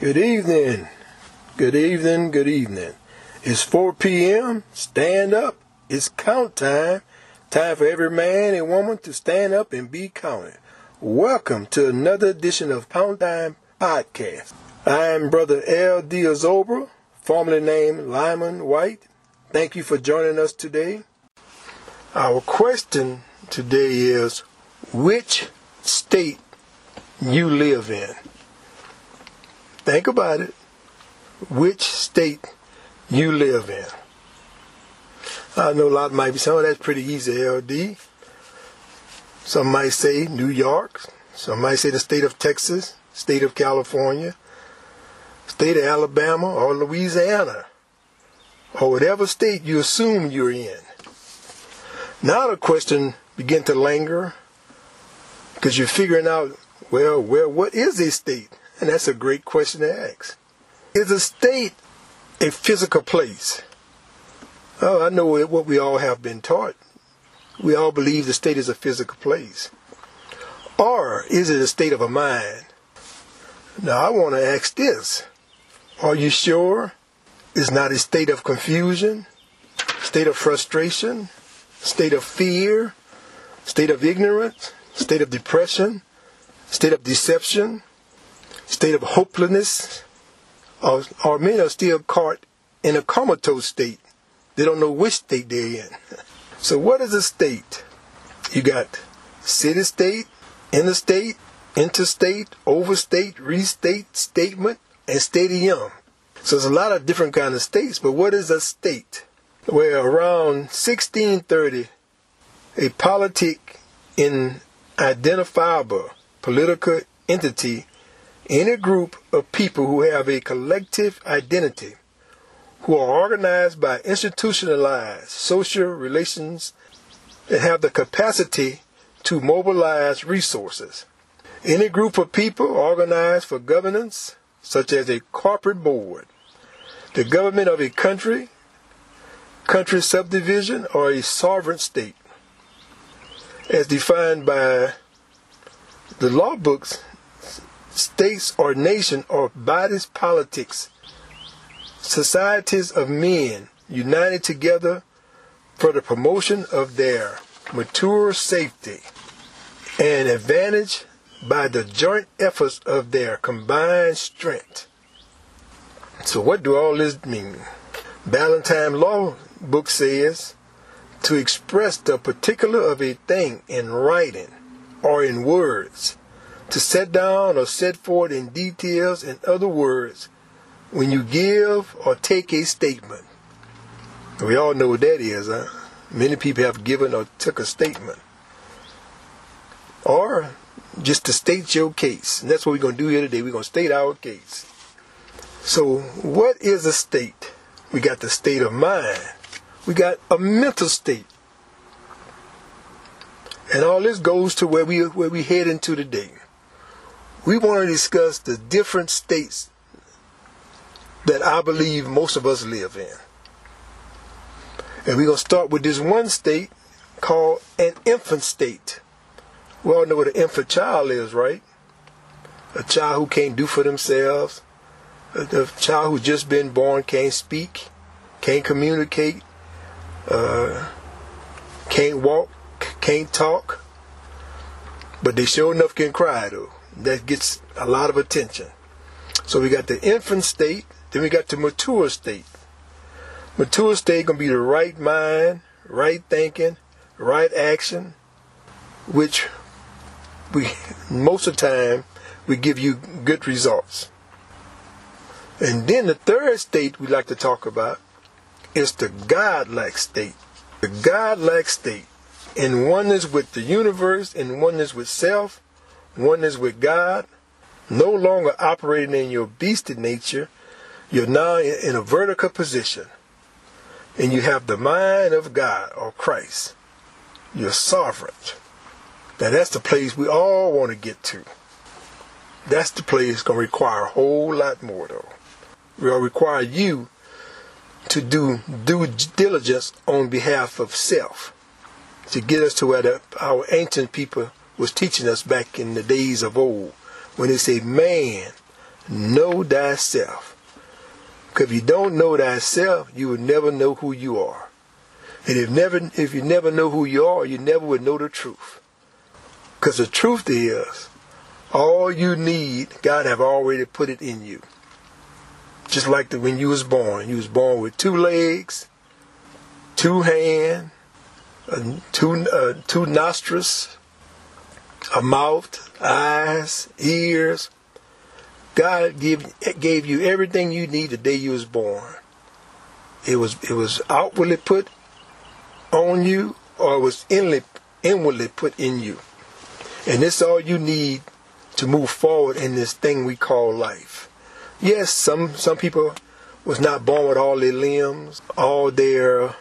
Good evening. Good evening. Good evening. It's 4 p.m. Stand up. It's count time. Time for every man and woman to stand up and be counted. Welcome to another edition of Count Time Podcast. I'm Brother L. Diazobra, formerly named Lyman White. Thank you for joining us today. Our question today is which state you live in? Think about it. Which state you live in? I know a lot might be saying, oh, that's pretty easy, LD. Some might say New York. Some might say the state of Texas, state of California, state of Alabama, or Louisiana, or whatever state you assume you're in. Now the question begin to linger because you're figuring out, well, well, what is a state? And that's a great question to ask. Is a state a physical place? Oh, I know what we all have been taught. We all believe the state is a physical place. Or is it a state of a mind? Now I want to ask this. Are you sure it's not a state of confusion, state of frustration, state of fear, state of ignorance, state of depression, state of deception, state of hopelessness, or, or men are still caught in a comatose state. They don't know which state they're in. So what is a state? You got city state, interstate, interstate, overstate, restate, statement, and stadium. So there's a lot of different kind of states, but what is a state? Where around 1630, a politic in identifiable political entity any group of people who have a collective identity, who are organized by institutionalized social relations that have the capacity to mobilize resources. Any group of people organized for governance, such as a corporate board, the government of a country, country subdivision, or a sovereign state, as defined by the law books states or nation or bodies politics, societies of men united together for the promotion of their mature safety and advantage by the joint efforts of their combined strength. So what do all this mean? Ballentine Law book says to express the particular of a thing in writing or in words to set down or set forth in details, in other words, when you give or take a statement. We all know what that is, huh? Many people have given or took a statement. Or just to state your case. And that's what we're going to do here today. We're going to state our case. So, what is a state? We got the state of mind. We got a mental state. And all this goes to where we where we head into today we want to discuss the different states that I believe most of us live in. And we're going to start with this one state called an infant state. We all know what an infant child is, right? A child who can't do for themselves, a, child who's just been born can't speak, can't communicate, uh, can't walk, can't talk, but they sure enough can cry though that gets a lot of attention. So we got the infant state, then we got the mature state. Mature state gonna be the right mind, right thinking, right action, which we most of the time we give you good results. And then the third state we like to talk about is the godlike state. The godlike state in oneness with the universe, in oneness with self, oneness with God, no longer operating in your beastie nature, you're now in a vertical position. And you have the mind of God or Christ. You're sovereign. Now that's the place we all want to get to. That's the place going to require a whole lot more though. We'll require you to do due diligence on behalf of self to get us to where the, our ancient people was teaching us back in the days of old when they say man know thyself. Because if you don't know thyself, you will never know who you are. And if never, if you never know who you are, you never would know the truth. Because the truth is, all you need, God have already put it in you. Just like the, when you was born. You was born with two legs, two hands, uh, two, uh, two nostrils, a mouth, eyes, ears. God give, gave you everything you need the day you was born. It was it was outwardly put on you, or it was inwardly, inwardly put in you, and this all you need to move forward in this thing we call life. Yes, some some people was not born with all their limbs, all their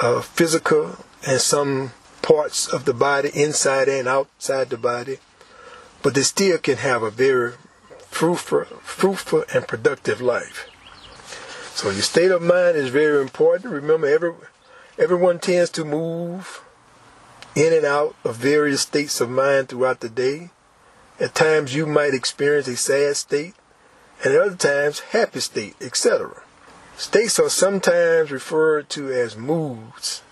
uh, physical and some parts of the body, inside and outside the body, but they still can have a very fruitful, fruitful and productive life. So your state of mind is very important. Remember, every everyone tends to move in and out of various states of mind throughout the day. At times you might experience a sad state, and at other times happy state, etc. States are sometimes referred to as moods,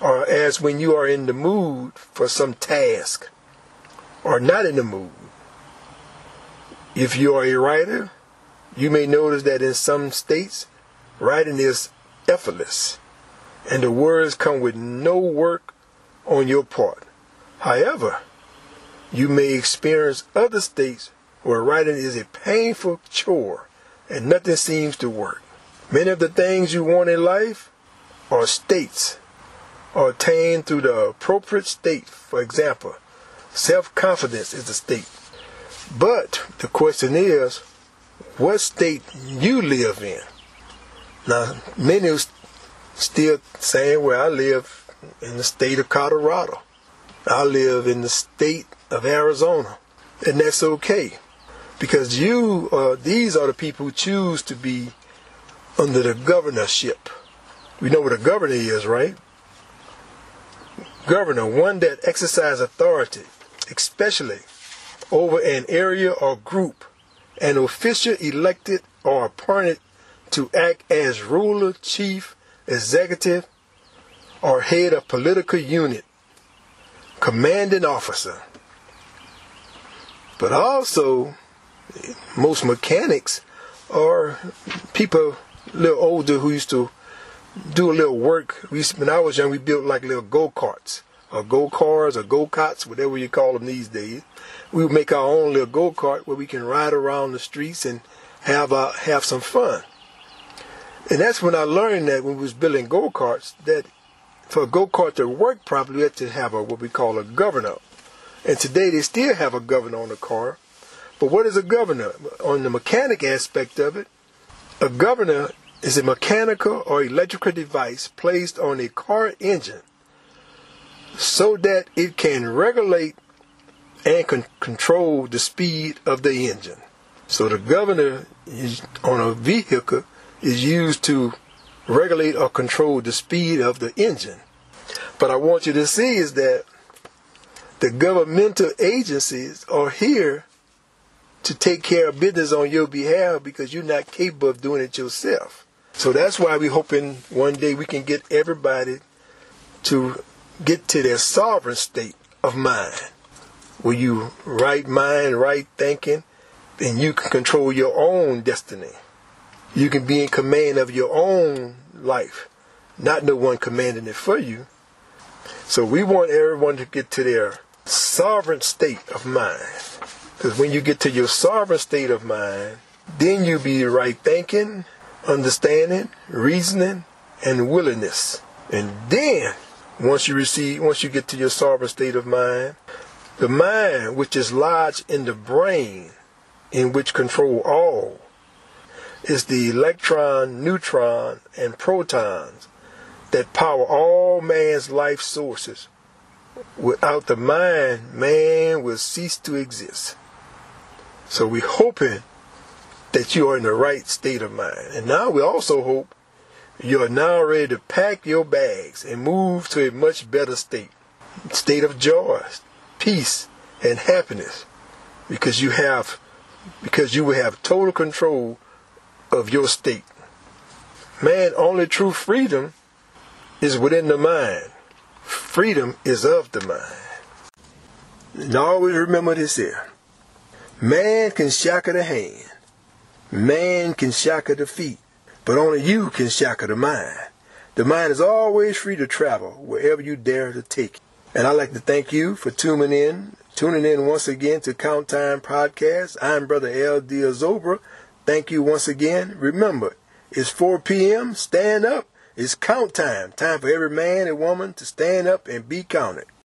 or as when you are in the mood for some task, or not in the mood. If you are a writer, you may notice that in some states, writing is effortless, and the words come with no work on your part. However, you may experience other states where writing is a painful chore and nothing seems to work. Many of the things you want in life are states are attained through the appropriate state. For example, self confidence is a state. But the question is, what state you live in? Now, many are still saying, well, I live in the state of Colorado. I live in the state of Arizona. And that's okay. Because you, uh, these are the people who choose to be under the governorship. We know what a governor is, right? Governor, one that exercises authority, especially over an area or group, an official elected or appointed to act as ruler, chief, executive, or head of political unit, commanding officer. But also, most mechanics are people a little older who used to do a little work. We, when I was young, we built like little go karts, or go cars, or go karts, whatever you call them these days. We would make our own little go kart where we can ride around the streets and have uh, have some fun. And that's when I learned that when we was building go karts, that for a go kart to work properly, we had to have a what we call a governor. And today they still have a governor on the car. But what is a governor? On the mechanic aspect of it, a governor is a mechanical or electrical device placed on a car engine so that it can regulate and con- control the speed of the engine. So the governor is, on a vehicle is used to regulate or control the speed of the engine. But I want you to see is that the governmental agencies are here to take care of business on your behalf because you're not capable of doing it yourself. So that's why we're hoping one day we can get everybody to get to their sovereign state of mind, where you right mind, right thinking, and you can control your own destiny. You can be in command of your own life, not no one commanding it for you. So we want everyone to get to their sovereign state of mind. Because when you get to your sovereign state of mind, then you be right thinking, understanding, reasoning, and willingness. And then, once you receive, once you get to your sovereign state of mind, the mind which is lodged in the brain, in which control all, is the electron, neutron, and protons that power all man's life sources. Without the mind, man will cease to exist. So we're hoping that you are in the right state of mind. And now we also hope you are now ready to pack your bags and move to a much better state. State of joy, peace, and happiness. Because you have because you will have total control of your state. Man, only true freedom is within the mind. Freedom is of the mind. And always remember this here. Man can shackle the hand. Man can shackle the feet. But only you can shackle the mind. The mind is always free to travel wherever you dare to take. It. And I'd like to thank you for tuning in, tuning in once again to Count Time Podcast. I'm Brother L.D. Azobra. Thank you once again. Remember, it's 4 p.m. Stand up. It's count time. Time for every man and woman to stand up and be counted.